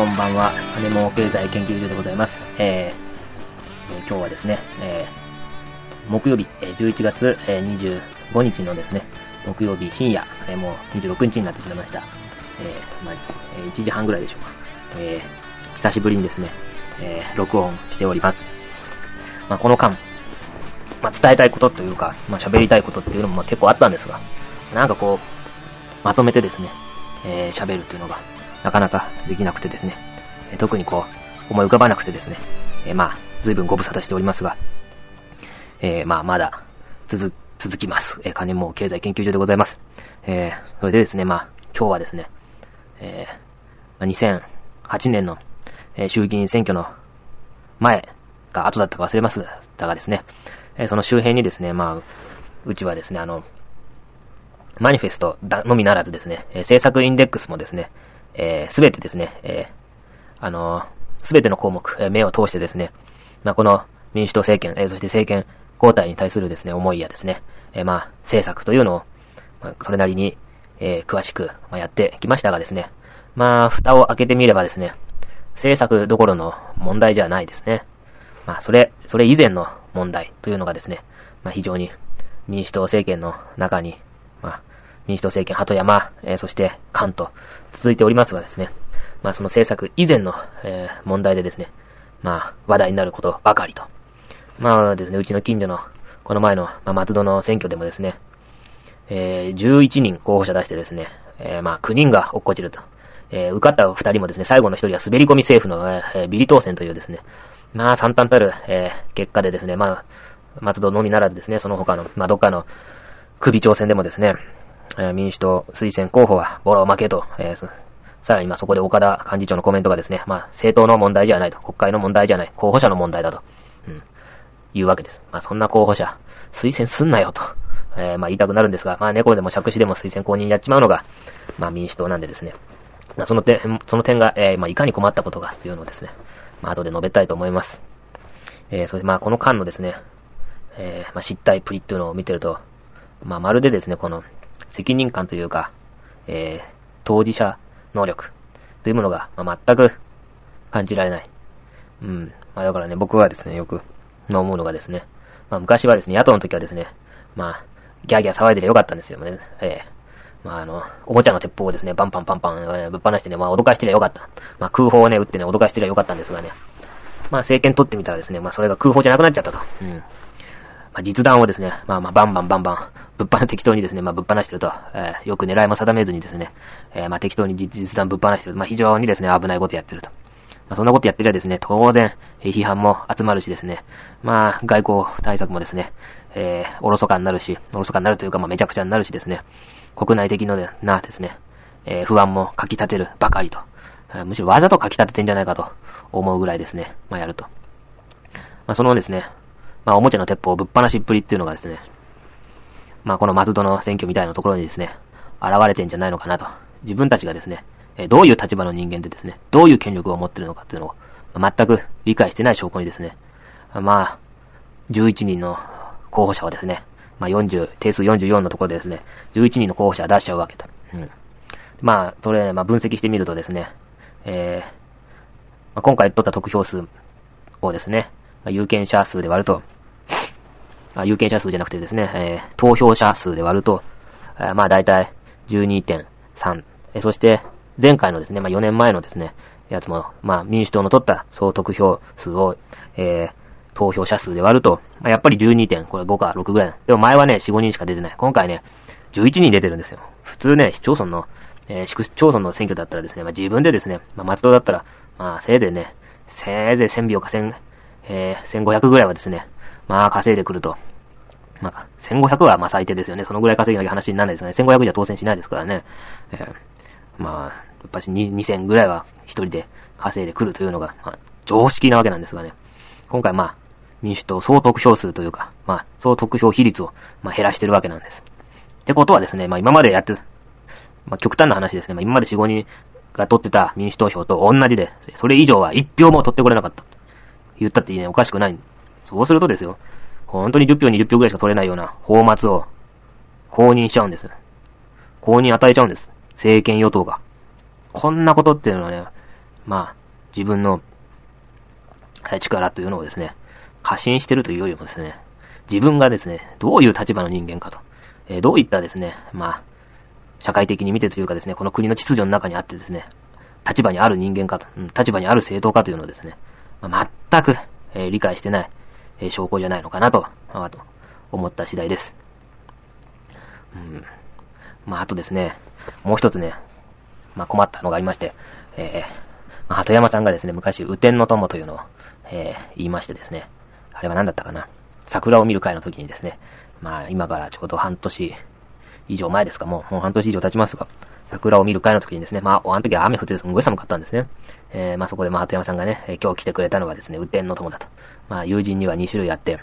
こんばんは。金も経済研究所でございます。えー、今日はですね、えー木曜日、え11月、え25日のですね、木曜日深夜、えーもう26日になってしまいました。えーまあえ1時半ぐらいでしょうか。えー久しぶりにですね、えー録音しております。まあ、この間、まあ、伝えたいことというか、まあ、喋りたいことっていうのも結構あったんですが、なんかこう、まとめてですね、えー喋るっていうのが、なかなかできなくてですね、え特にこう、思い浮かばなくてですね、えまあ、随分ご無沙汰しておりますが、えまあ、まだ、続、続きます。え金も経済研究所でございます。えーそれでですね、まあ、今日はですね、えーま2008年の、え衆議院選挙の前か後だったか忘れますだがですね、えその周辺にですね、まあ、うちはですね、あの、マニフェストのみならずですね、えー政策インデックスもですね、えすべてですね、えーあのすべての項目、えー目を通してですね、まあ、この民主党政権、えーそして政権交代に対するですね、思いやですね、えーまあ、政策というのを、まあ、それなりに、えー詳しく、まあ、やってきましたがですね、まあ、蓋を開けてみればですね、政策どころの問題じゃないですね。まあ、それ、それ以前の問題というのがですね、まあ、非常に民主党政権の中に、民主党政権、鳩山、えーそして関と続いておりますがですね、まあ、その政策以前の、えー問題でですね、まあ、話題になることばかりと。まあですね、うちの近所の、この前の、まあ、松戸の選挙でもですね、えー11人候補者出してですね、えーまあ、9人が落っこちると。えー受かった2人もですね、最後の1人は滑り込み政府の、えービリ当選というですね、まあ、惨憺たる、えー結果でですね、まあ、松戸のみならずですね、その他の、まあ、どっかの首長選でもですね、え民主党推薦候補はボロ負けと、えーさらにまあそこで岡田幹事長のコメントがですね、まあ政党の問題じゃないと、国会の問題じゃない、候補者の問題だと、うん、いうわけです。まあそんな候補者、推薦すんなよと、えーまあ言いたくなるんですが、まあ猫でも借子でも推薦公認やっちまうのが、まあ民主党なんでですね、まあその点、その点が、えーまあいかに困ったことかというのですね、まあ後で述べたいと思います。えーそしてまあこの間のですね、えーまあ失態プリっていうのを見てると、まあまるでですね、この責任感というか、えー当事者能力というものが、まあ、全く感じられない。うん。まあだからね、僕はですね、よく思うのがですね、まあ昔はですね、野党の時はですね、まあ、ギャーギャー騒いでりゃよかったんですよね。ええまああの、おもちゃの鉄砲をですね、パンパンパンパン、えーぶっ放してね、まあ脅かしてりゃよかった。まあ空砲をね、撃ってね、脅かしてりゃよかったんですがね。まあ政権取ってみたらですね、まあそれが空砲じゃなくなっちゃったと。うん。まあ、実弾をですね、まあまあ、バンバンバンバン、ぶっ放適当にですね、まあ、ぶっ放してると、えーよく狙いも定めずにですね、えーまあ、適当に実弾ぶっ放してると、まあ、非常にですね、危ないことやってると。まあ、そんなことやってりゃですね、当然、批判も集まるしですね、まあ、外交対策もですね、えー、おろそかになるし、おろそかになるというか、まあ、めちゃくちゃになるしですね、国内的のでなですね、えー不安もかき立てるばかりと、むしろわざとかき立ててんじゃないかと思うぐらいですね、まあ、やると。まあ、そのですね、まあ、おもちゃの鉄砲ぶっ放しっぷりっていうのがですね、まあ、この松戸の選挙みたいなところにですね、現れてんじゃないのかなと。自分たちがですね、えどういう立場の人間でですね、どういう権力を持ってるのかっていうのを、全く理解してない証拠にですね、まあ、11人の候補者をですね、まあ40、定数44のところでですね、11人の候補者を出しちゃうわけと。うん。まあ、それ、まあ分析してみるとですね、えー、まあ、今回取った得票数をですね、有権者数で割ると、あ有権者数じゃなくてですね、えー投票者数で割ると、えーまあ大体12.3。えーそして、前回のですね、まあ4年前のですね、やつも、まあ民主党の取った総得票数を、えー投票者数で割ると、まあ、やっぱり12点、これ5か6ぐらい。でも前はね、4、5人しか出てない。今回ね、11人出てるんですよ。普通ね、市町村の、えー市区町村の選挙だったらですね、まあ自分でですね、まあ松戸だったら、まあせいぜいね、せいぜい1000秒か1000、えー1500ぐらいはですね、まあ稼いでくると。まあ、1500はまあ最低ですよね。そのぐらい稼ぎなきゃ話にならないですね。1500じゃ当選しないですからね。えーまあ、やっぱし2000ぐらいは一人で稼いでくるというのが、まあ、常識なわけなんですがね。今回まあ、民主党総得票数というか、まあ、総得票比率を、まあ、減らしてるわけなんです。ってことはですね、まあ今までやって、まあ極端な話ですね。まあ今まで4、5人が取ってた民主党票と同じで、それ以上は1票も取ってこれなかった。言ったっていいね、おかしくない。そうするとですよ、本当に10票、20票ぐらいしか取れないような法末を公認しちゃうんです。公認与えちゃうんです。政権与党が。こんなことっていうのはね、まあ、自分の力というのをですね、過信してるというよりもですね、自分がですね、どういう立場の人間かと、えー、どういったですね、まあ、社会的に見てというかですね、この国の秩序の中にあってですね、立場にある人間かと、うん、立場にある政党かというのをですね、まあ、全く、えー、理解してない、えー、証拠じゃないのかなと、まあ、と思った次第です。うん。まあ、あとですね、もう一つね、まあ、困ったのがありまして、えー、まあ、鳩山さんがですね、昔、雨天の友というのを、えー、言いましてですね、あれは何だったかな？桜を見る会の時にですね、まあ、今からちょうど半年以上前ですか、もう、もう半年以上経ちますが、桜を見る会の時にですね、まあ、あの時は雨降ってすごい寒かったんですね。えー、まあそこで、まあ、鳩山さんがね、え、今日来てくれたのはですね、雨天の友だと。まあ、友人には2種類あって、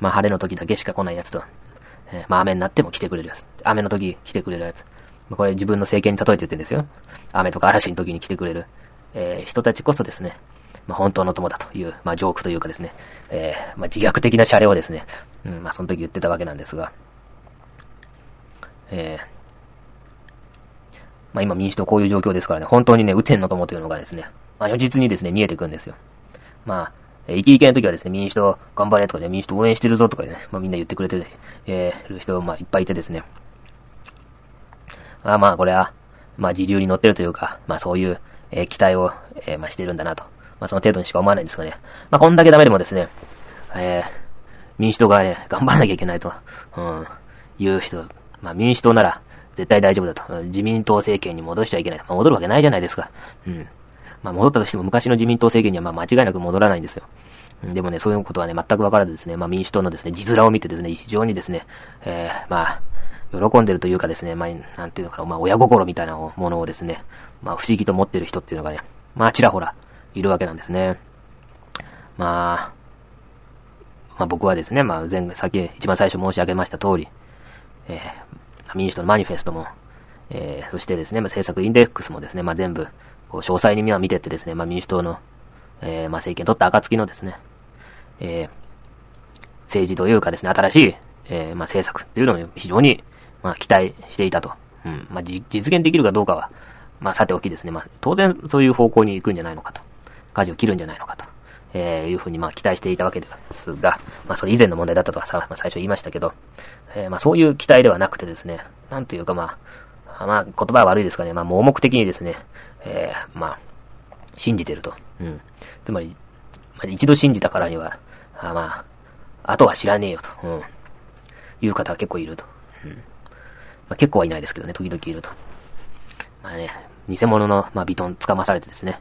まあ、晴れの時だけしか来ないやつと、えー、まあ、雨になっても来てくれるやつ。雨の時来てくれるやつ。まあ、これ自分の政権に例えて言ってるんですよ。雨とか嵐の時に来てくれる、えー、人たちこそですね、まあ、本当の友だという、まあ、ジョークというかですね、えー、まあ、自虐的なシャレをですね、うん、まあ、その時言ってたわけなんですが、えー、まあ今民主党こういう状況ですからね、本当にね、雨天の友というのがですね、まあ如実にですね、見えてくるんですよ。まあ、えー、イケイケの時はですね、民主党頑張れとかね、民主党応援してるぞとかね、まあみんな言ってくれて、えー、る人、まあいっぱいいてですね。あまあこれは、まあ自流に乗ってるというか、まあそういう、えー、期待を、えー、まあしてるんだなと。まあその程度にしか思わないんですがね。まあこんだけダメでもですね、えー、民主党がね、頑張らなきゃいけないと、うん、いう人、まあ民主党なら、絶対大丈夫だと。自民党政権に戻しちゃいけない。まあ、戻るわけないじゃないですか。うん。まあ、戻ったとしても昔の自民党政権にはまあ間違いなく戻らないんですよ。でもね、そういうことはね、全くわからずですね、まあ民主党のですね、字面を見てですね、非常にですね、えー、まあ、喜んでるというかですね、まあ、なんていうのかな、まあ親心みたいなものをですね、まあ不思議と持ってる人っていうのがね、まあちらほらいるわけなんですね。まあ、まあ僕はですね、まあ前、先、一番最初申し上げました通り、えー、民主党のマニフェストも、えー、そしてですね、まあ、政策インデックスもですね、まあ、全部、こう、詳細に見てってですね、まあ、民主党の、えー、まあ、政権取った暁のですね、えー、政治というかですね、新しい、えー、まあ、政策というのを非常に、まあ、期待していたと。うん。まあ、実現できるかどうかは、まあ、さておきですね、まあ、当然そういう方向に行くんじゃないのかと。舵を切るんじゃないのかと。えー、いうふうにまあ期待していたわけですが、まあそれ以前の問題だったとはさ、まあ、最初言いましたけど、えー、まあそういう期待ではなくてですね、なんというかまあ、まあ言葉は悪いですかね、まあ盲目的にですね、えー、まあ、信じてると。うん。つまり、まあ、一度信じたからには、あまあ、あとは知らねえよと、うん。いう方は結構いると。うん。まあ結構はいないですけどね、時々いると。まあね、偽物の、まあ、ビトン掴まされてですね、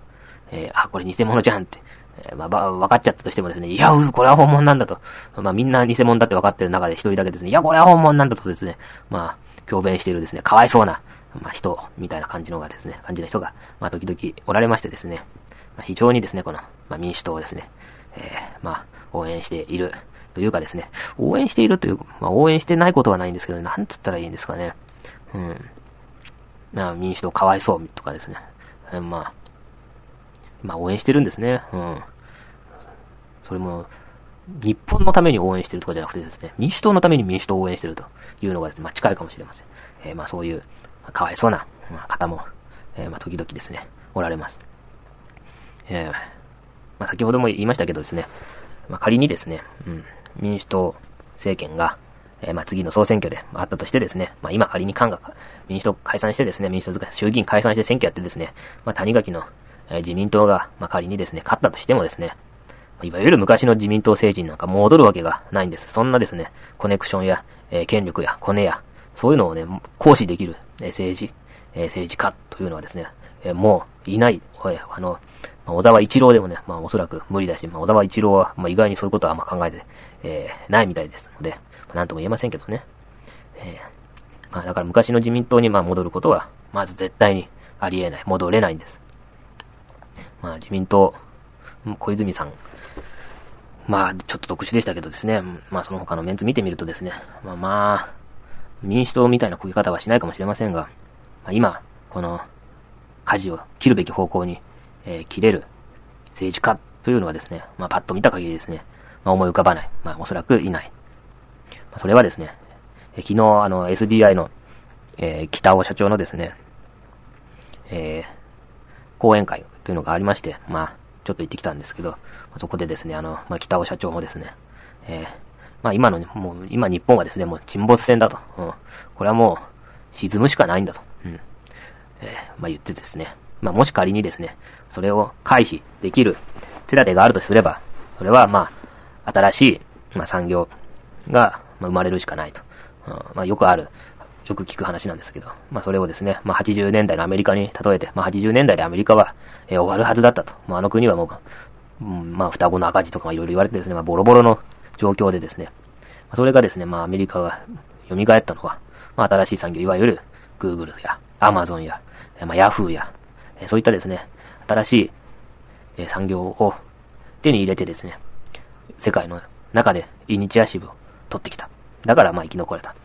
えー、あ、これ偽物じゃんって、え、まあ、分かっちゃったとしてもですね、いや、これは本物なんだと。まあ、みんな偽物だって分かってる中で一人だけですね、いや、これは本物なんだとですね、まあ、強弁しているですね、かわいそうな、まあ、人、みたいな感じのがですね、感じの人が、まあ、時々おられましてですね、まあ、非常にですね、この、まあ、民主党をですね、えー、まあ、応援している、というかですね、応援しているというか、まあ、応援してないことはないんですけど、なんつったらいいんですかね。うん。まあ、民主党かわいそうとかですね。えー、まあ、まあ応援してるんですね。うん。それも、日本のために応援してるとかじゃなくてですね、民主党のために民主党を応援してるというのがですね、まあ近いかもしれません。えー、まあそういう、まあ、かわいそうな、方も、えー、まあ時々ですね、おられます。えー、まあ先ほども言いましたけどですね、まあ仮にですね、うん、民主党政権が、えー、まあ次の総選挙であったとしてですね、まあ今仮に官が民主党解散してですね、民主党衆議院解散して選挙やってですね、まあ谷垣のえ自民党が、まあ、仮にですね、勝ったとしてもですね、いわゆる昔の自民党政治なんか戻るわけがないんです。そんなですね、コネクションや、え、権力やコネや、そういうのをね、行使できる、え、政治、え、政治家というのはですね、えもういない、あの、ま、小沢一郎でもね、まあおそらく無理だし、まあ小沢一郎は、まあ意外にそういうことはあんま考えて、えないみたいですので、まあ、なんとも言えませんけどね。えまあだから昔の自民党にまあ戻ることは、まず絶対にありえない、戻れないんです。まあ自民党、小泉さん、まあちょっと特殊でしたけどですね、まあその他のメンツ見てみるとですね、まあまあ、民主党みたいなこぎ方はしないかもしれませんが、まあ、今、この、舵を切るべき方向に、えー、切れる政治家というのはですね、まあパッと見た限りですね、まあ思い浮かばない。まあおそらくいない。まあ、それはですね、え、昨日あの SBI の、えー、北尾社長のですね、えー、講演会というのがありまして、まあ、ちょっと行ってきたんですけど、そこでですね、あの、まあ、北尾社長もですね、えー、まあ今の、もう、今日本はですね、もう沈没船だと。うん。これはもう、沈むしかないんだと。うん。えー、まあ言ってですね、まあもし仮にですね、それを回避できる手立てがあるとすれば、それはまあ、新しい、まあ産業が、まあ、生まれるしかないと。うん、まあよくある、よく聞く話なんですけど、まあそれをですね、まあ80年代のアメリカに例えて、まあ80年代でアメリカは、えー、終わるはずだったと。もうあの国はもう、うん、まあ双子の赤字とかいろいろ言われてですね、まあボロボロの状況でですね、まあそれがですね、まあアメリカが蘇ったのは、まあ新しい産業、いわゆる Google や Amazon や、まあ Yahoo や、そういったですね、新しい産業を手に入れてですね、世界の中でイニシアチブを取ってきた。だからまあ生き残れた。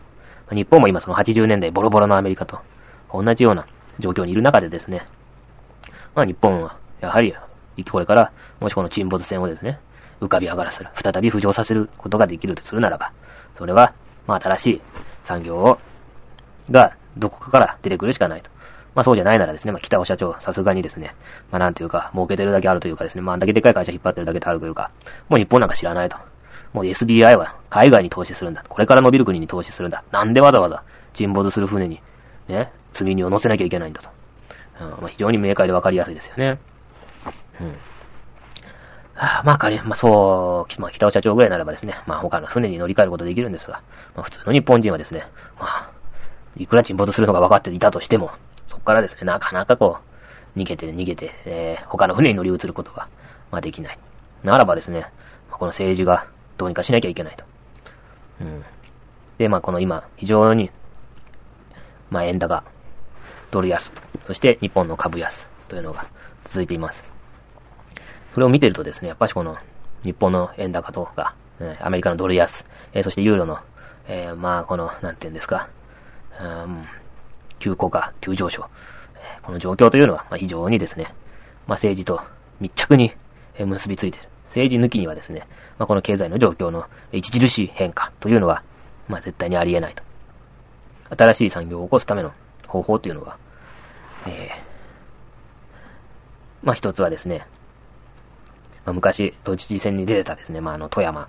日本も今その80年代ボロボロのアメリカと同じような状況にいる中でですね、まあ日本はやはり生きこれからもしこの沈没船をですね、浮かび上がらせる、再び浮上させることができるとするならば、それは、まあ新しい産業を、が、どこかから出てくるしかないと。まあそうじゃないならですね、まあ北尾社長、さすがにですね、まあなんというか、儲けてるだけあるというかですね、まああんだけでかい会社引っ張ってるだけであるというか、もう日本なんか知らないと。もう SBI は海外に投資するんだ。これから伸びる国に投資するんだ。なんでわざわざ沈没する船に、ね、積み荷を乗せなきゃいけないんだと。うん、まあ非常に明快でわかりやすいですよね。うん。まあ仮に、まあそう、まあ北尾社長ぐらいならばですね、まあ他の船に乗り換えることできるんですが、まあ普通の日本人はですね、まあ、いくら沈没するのが分かっていたとしても、そこからですね、なかなかこう、逃げて逃げて、えー、他の船に乗り移ることが、まあできない。ならばですね、まあ、この政治がどうにかしなきゃいけないと。うん。で、まあこの今、非常に、まあ円高、ドル安と、そして日本の株安というのが続いています。それを見てるとですね、やっぱしこの日本の円高とか、アメリカのドル安、えー、そしてユーロの、えー、まあこの、なんて言うんですか、うん、急降下、急上昇、えー、この状況というのは、まあ、非常にですね、まあ政治と密着に結びついている。政治抜きにはですね、まあこの経済の状況の著しい変化というのは、まあ絶対にあり得ないと。新しい産業を起こすための方法というのは、えー、まあ一つはですね、まあ、昔、都知事選に出てたですね、まあ、あの、富山っ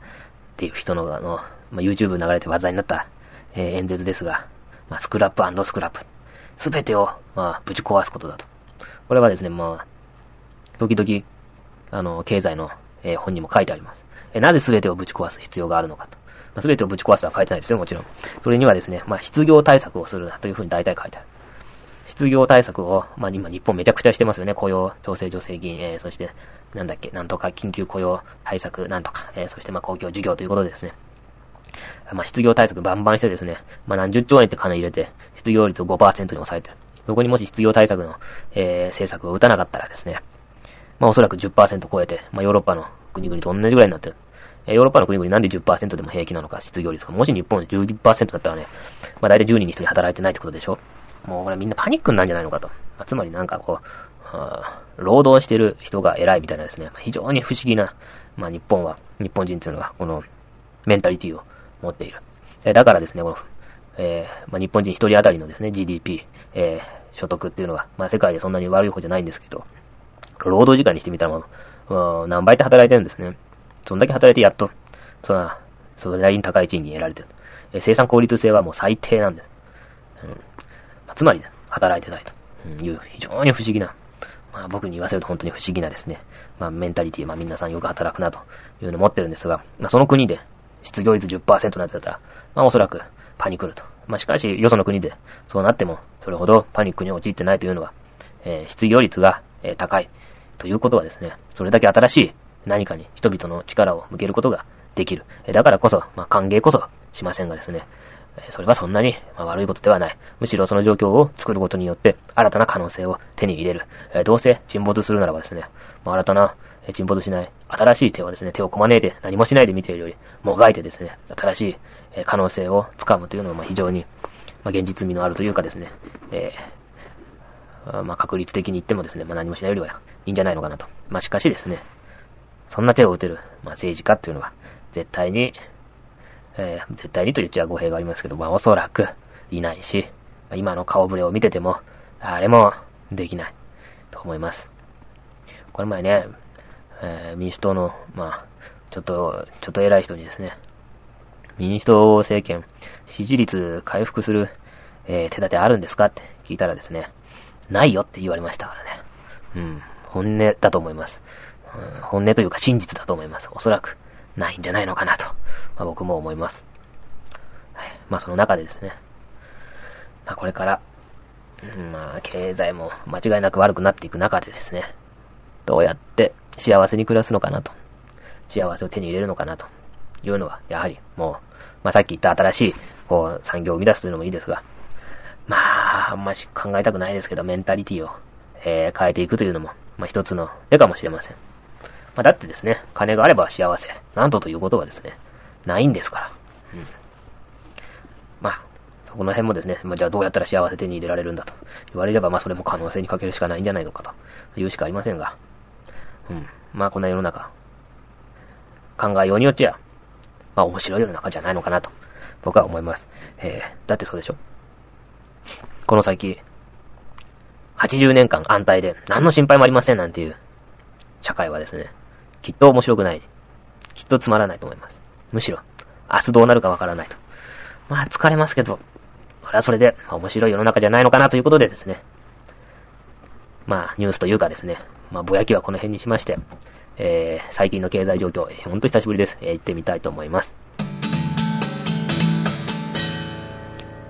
ていう人の、あの、まあ、YouTube 流れて話題になった、えー、演説ですが、まあ、スクラップスクラップ。すべてを、まあ、ぶち壊すことだと。これはですね、まあ、時々、あの、経済の、えー、本にも書いてあります。えー、なぜすべてをぶち壊す必要があるのかと。まあ、すべてをぶち壊すとは書いてないですよ、もちろん。それにはですね、まあ、失業対策をするなというふうに大体書いてある。失業対策を、まあ今日本めちゃくちゃしてますよね。雇用調整助成金、えー、そして、なんだっけ、なんとか緊急雇用対策、なんとか、えー、そしてまあ公共事業ということでですね。まあ失業対策バンバンしてですね、まあ何十兆円って金入れて、失業率を5%に抑えてる。そこにもし失業対策の、えー、政策を打たなかったらですね、まあおそらく10%超えて、まあヨーロッパの国々と同じぐらいになってる。え、ヨーロッパの国々なんで10%でも平気なのか、失業率が。もし日本で12%だったらね、まあ大体10人に1人働いてないってことでしょもうこれみんなパニックになるんじゃないのかと。まあ、つまりなんかこう、労働してる人が偉いみたいなですね、非常に不思議な、まあ日本は、日本人っていうのが、この、メンタリティを持っている。えだからですね、この、えー、まあ日本人一人当たりのですね、GDP、えー、所得っていうのは、まあ世界でそんなに悪い方じゃないんですけど、労働時間にしてみたらもう、何倍って働いてるんですね。そんだけ働いてやっと、そら、それなりに高い賃金得られてる。え、生産効率性はもう最低なんです。うんつまり、ね、働いてないという非常に不思議な、まあ僕に言わせると本当に不思議なですね、まあメンタリティ、まあ皆さんよく働くなというのを持ってるんですが、まあその国で失業率10%のやつだったら、まあおそらくパニクると。まあしかし、よその国でそうなっても、それほどパニックに陥ってないというのは、えー、失業率が、えー、高いということはですね、それだけ新しい何かに人々の力を向けることができる。え、だからこそ、まあ歓迎こそしませんがですね、それはそんなに、ま悪いことではない。むしろその状況を作ることによって、新たな可能性を手に入れる。えどうせ沈没するならばですね、まあ、新たな、え沈没しない、新しい手をですね、手をこまねえて何もしないで見ているより、もがいてですね、新しい、え可能性をつかむというのは、ま非常に、ま現実味のあるというかですね、えー、まあ、確率的に言ってもですね、まあ、何もしないよりはいいんじゃないのかなと。まあ、しかしですね、そんな手を打てる、まあ、政治家っていうのは、絶対に、えー、絶対にと言っちゃ語弊がありますけど、まあおそらくいないし、まあ、今の顔ぶれを見てても、誰もできないと思います。この前ね、えー、民主党の、まあ、ちょっと、ちょっと偉い人にですね、民主党政権、支持率回復する、えー、手立てあるんですかって聞いたらですね、ないよって言われましたからね。うん、本音だと思います。うん、本音というか真実だと思います。おそらく、ないんじゃないのかなと、まあ、僕も思います。はい、まあその中でですね、まあこれから、うん、まあ経済も間違いなく悪くなっていく中でですね、どうやって幸せに暮らすのかなと、幸せを手に入れるのかなというのは、やはりもう、まあさっき言った新しい、こう、産業を生み出すというのもいいですが、あ、あんまし考えたくないですけど、メンタリティを、えー、変えていくというのも、まあ一つの手かもしれません。まあ、だってですね、金があれば幸せ。なんとということはですね、ないんですから。うん。まあ、そこの辺もですね、まあ、じゃあどうやったら幸せ手に入れられるんだと言われれば、まあそれも可能性にかけるしかないんじゃないのかと言うしかありませんが。うん。まあこんな世の中、考えようによっちゃ、まあ面白い世の中じゃないのかなと、僕は思います。えー、だってそうでしょ？この先、80年間安泰で何の心配もありませんなんていう社会はですね、きっと面白くない。きっとつまらないと思います。むしろ、明日どうなるかわからないと。まあ疲れますけど、それはそれで、面白い世の中じゃないのかなということでですね。まあニュースというかですね、まあぼやきはこの辺にしまして、えー、最近の経済状況、ほんと久しぶりです。えー、行ってみたいと思います。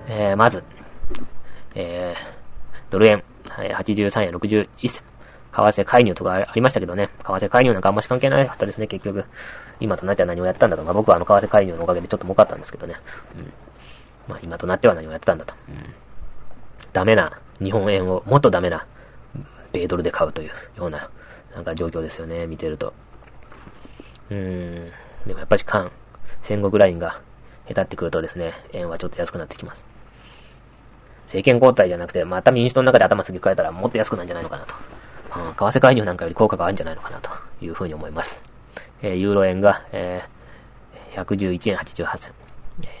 えー、まず、えー、ドル円、83円61銭。為替介入とかありましたけどね、為替介入なんかあんまし関係なかったですね、結局。今となっては何をやったんだと。まあ僕はあの為替介入のおかげでちょっと儲かったんですけどね。うん。まあ今となっては何をやってたんだと。うん。ダメな日本円をもっとダメな米ドルで買うというような、なんか状況ですよね、見てると。うーん。でもやっぱり韓、戦国ラインが下手ってくるとですね、円はちょっと安くなってきます。政権交代じゃなくて、また民主党の中で頭すぎ替えたらもっと安くなるんじゃないのかなと。うん、為替介入なんかより効果があるんじゃないのかなというふうに思います。えー、ユーロ円が、えー、111円88銭。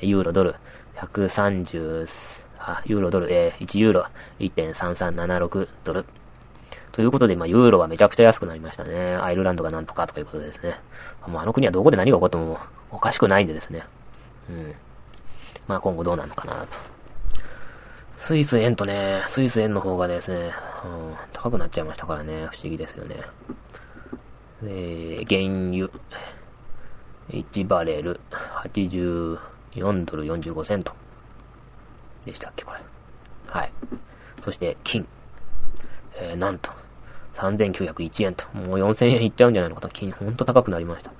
ユーロドル130、あ、ユーロドル、えー、1ユーロ1.3376ドル。ということで、まあ、ユーロはめちゃくちゃ安くなりましたね。アイルランドがなんとかということですね。もうあの国はどこで何が起こってもおかしくないんでですね。うん。まあ今後どうなるのかなと。スイス円とね、スイス円の方がですね、うん、高くなっちゃいましたからね、不思議ですよね。で、原油、1バレル、84ドル45セント。でしたっけ、これ。はい。そして、金。えー、なんと、3901円と。もう4000円いっちゃうんじゃないのかと。金、ほんと高くなりました。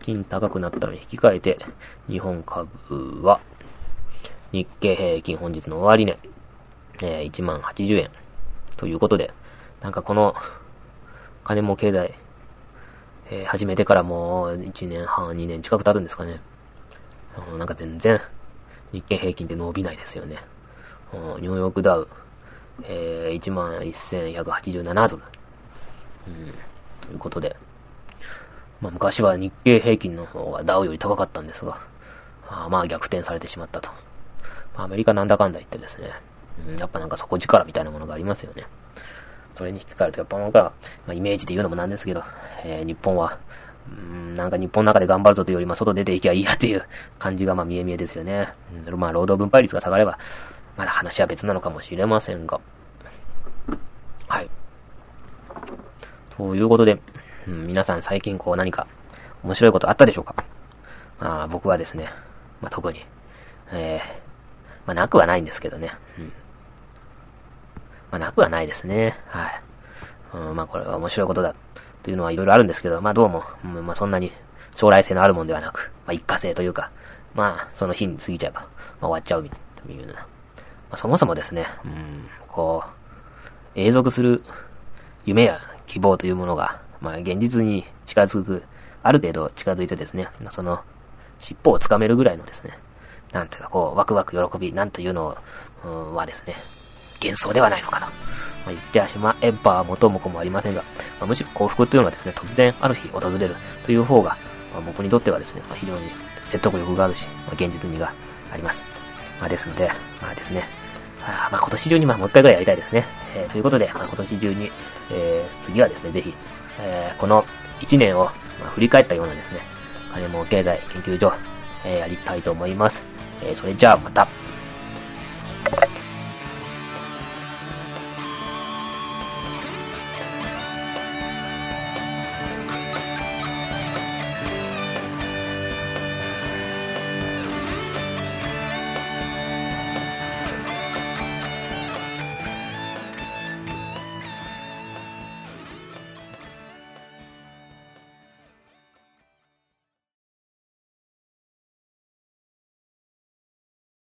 金高くなったのに引き換えて、日本株は、日経平均本日の終値、えー、1万80円。ということで、なんかこの、金も経済、えー、始めてからもう1年半、2年近く経つんですかね。なんか全然、日経平均って伸びないですよね。ニューヨークダウ、えー、11,187ドル。うん、ということで、まあ昔は日経平均の方がダウより高かったんですが、あまあ逆転されてしまったと。ま、アメリカなんだかんだ言ってですね、うん、やっぱなんか底力みたいなものがありますよね。それに引き換えると、やっぱなんか、まあ、イメージで言うのもなんですけど、えー、日本は、うん、なんか日本の中で頑張るぞというより、まあ、外出ていきゃいいやっていう感じが、まあ、見え見えですよね。うん、まあ、労働分配率が下がれば、まだ話は別なのかもしれませんが。はい。ということで、うん、皆さん最近こう何か面白いことあったでしょうか？まあ、僕はですね、まあ、特に、えー、まあ、なくはないんですけどね。うん。まあ、なくはないですね。はい。うん、まあ、これは面白いことだ。というのはいろいろあるんですけど、まあ、どうも、うん、まあ、そんなに将来性のあるもんではなく、まあ、一過性というか、まあ、その日に過ぎちゃえば、まあ、終わっちゃうというような。まあ、そもそもですね、うん、こう、永続する夢や希望というものが、まあ、現実に近づく、ある程度近づいてですね、その、尻尾をつかめるぐらいのですね、なんていうかこう、ワクワク喜び、なんというのはですね、幻想ではないのかと。まあ、言ってしまえば元も子もありませんが、まあ、むしろ幸福というのはですね、突然ある日訪れるという方が、まあ、僕にとってはですね、まあ、非常に説得力があるし、まあ、現実味があります。まあ、ですので、まあですね、あまあ今年中にまあもう一回ぐらいやりたいですね。えー、ということで、まあ、今年中に、えー、次はですね、ぜひ、えー、この1年を、まあ、振り返ったようなですね、金も経済研究所、えー、やりたいと思います。えー、それじゃあまた。